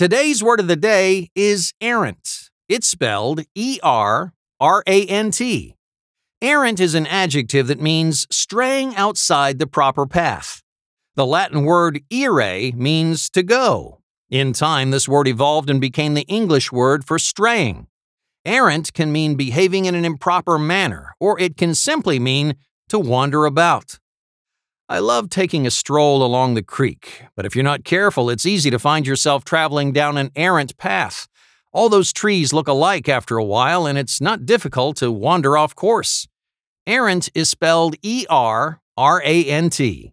Today's word of the day is errant. It's spelled E R R A N T. Errant is an adjective that means straying outside the proper path. The Latin word ire means to go. In time, this word evolved and became the English word for straying. Errant can mean behaving in an improper manner, or it can simply mean to wander about. I love taking a stroll along the creek, but if you're not careful, it's easy to find yourself traveling down an errant path. All those trees look alike after a while, and it's not difficult to wander off course. Errant is spelled E R R A N T.